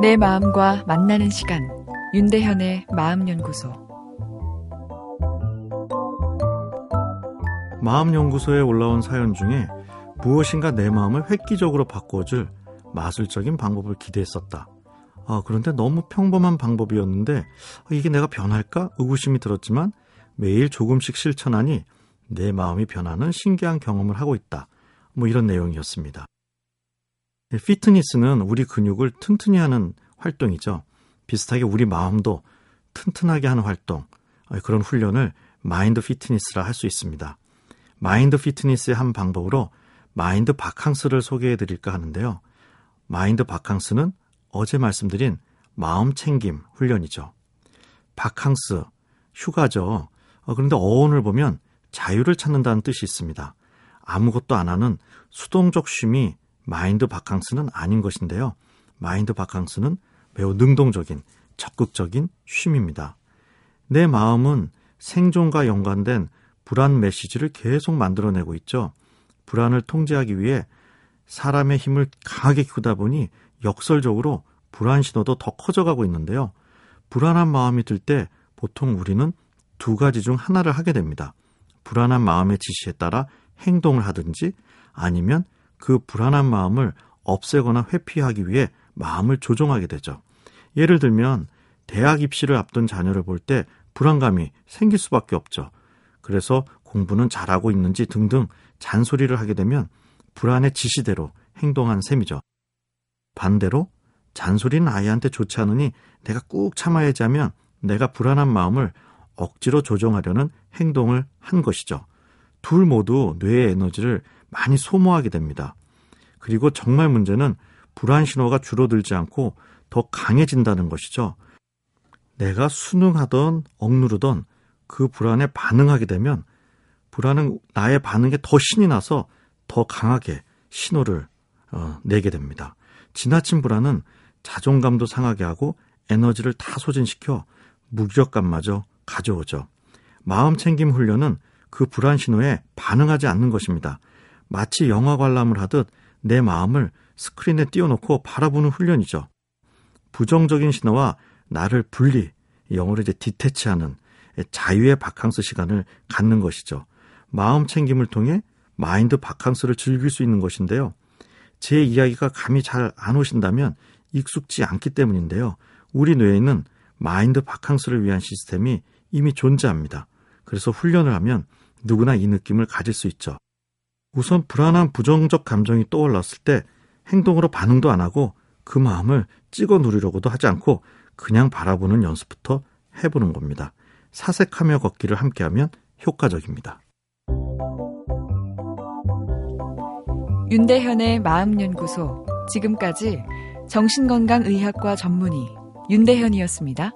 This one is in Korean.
내 마음과 만나는 시간 윤대현의 마음연구소 마음연구소에 올라온 사연 중에 무엇인가 내 마음을 획기적으로 바꿔줄 마술적인 방법을 기대했었다. 아, 그런데 너무 평범한 방법이었는데 아, 이게 내가 변할까 의구심이 들었지만 매일 조금씩 실천하니 내 마음이 변하는 신기한 경험을 하고 있다. 뭐 이런 내용이었습니다. 피트니스는 우리 근육을 튼튼히 하는 활동이죠. 비슷하게 우리 마음도 튼튼하게 하는 활동, 아, 그런 훈련을 마인드 피트니스라 할 수 있습니다. 마인드 피트니스의 한 방법으로 마인드 바캉스를 소개해 드릴까 하는데요. 마인드 바캉스는 어제 말씀드린 마음 챙김 훈련이죠. 바캉스, 휴가죠. 어, 그런데 어원을 보면 자유를 찾는다는 뜻이 있습니다. 아무것도 안 하는 수동적 쉼이 마인드 바캉스는 아닌 것인데요. 마인드 바캉스는 매우 능동적인 적극적인 쉼입니다. 내 마음은 생존과 연관된 불안 메시지를 계속 만들어내고 있죠. 불안을 통제하기 위해 사람의 힘을 강하게 키우다 보니 역설적으로 불안 신호도 더 커져가고 있는데요. 불안한 마음이 들 때 보통 우리는 두 가지 중 하나를 하게 됩니다. 불안한 마음의 지시에 따라 행동을 하든지 아니면 그 불안한 마음을 없애거나 회피하기 위해 마음을 조종하게 되죠. 예를 들면 대학 입시를 앞둔 자녀를 볼 때 불안감이 생길 수밖에 없죠. 그래서 공부는 잘하고 있는지 등등 잔소리를 하게 되면 불안의 지시대로 행동한 셈이죠. 반대로 잔소리는 아이한테 좋지 않으니 내가 꾹 참아야지 하면 내가 불안한 마음을 억지로 조정하려는 행동을 한 것이죠. 둘 모두 뇌의 에너지를 많이 소모하게 됩니다. 그리고 정말 문제는 불안 신호가 줄어들지 않고 더 강해진다는 것이죠. 내가 순응하던 억누르던 그 불안에 반응하게 되면 불안은 나의 반응에 더 신이 나서 더 강하게 신호를 어, 내게 됩니다. 지나친 불안은 자존감도 상하게 하고 에너지를 다 소진시켜 무기력감마저 가져오죠. 마음 챙김 훈련은 그 불안 신호에 반응하지 않는 것입니다. 마치 영화 관람을 하듯 내 마음을 스크린에 띄워놓고 바라보는 훈련이죠. 부정적인 신호와 나를 분리, 영어로 이제 디테치하는 자유의 바캉스 시간을 갖는 것이죠. 마음 챙김을 통해 마인드 바캉스를 즐길 수 있는 것인데요. 제 이야기가 감이 잘 안 오신다면 익숙지 않기 때문인데요. 우리 뇌에는 마인드 바캉스를 위한 시스템이 이미 존재합니다. 그래서 훈련을 하면 누구나 이 느낌을 가질 수 있죠. 우선 불안한 부정적 감정이 떠올랐을 때 행동으로 반응도 안 하고 그 마음을 찍어 누리려고도 하지 않고 그냥 바라보는 연습부터 해보는 겁니다. 사색하며 걷기를 함께하면 효과적입니다. 윤대현의 마음연구소 지금까지 정신건강의학과 전문의 윤대현이었습니다.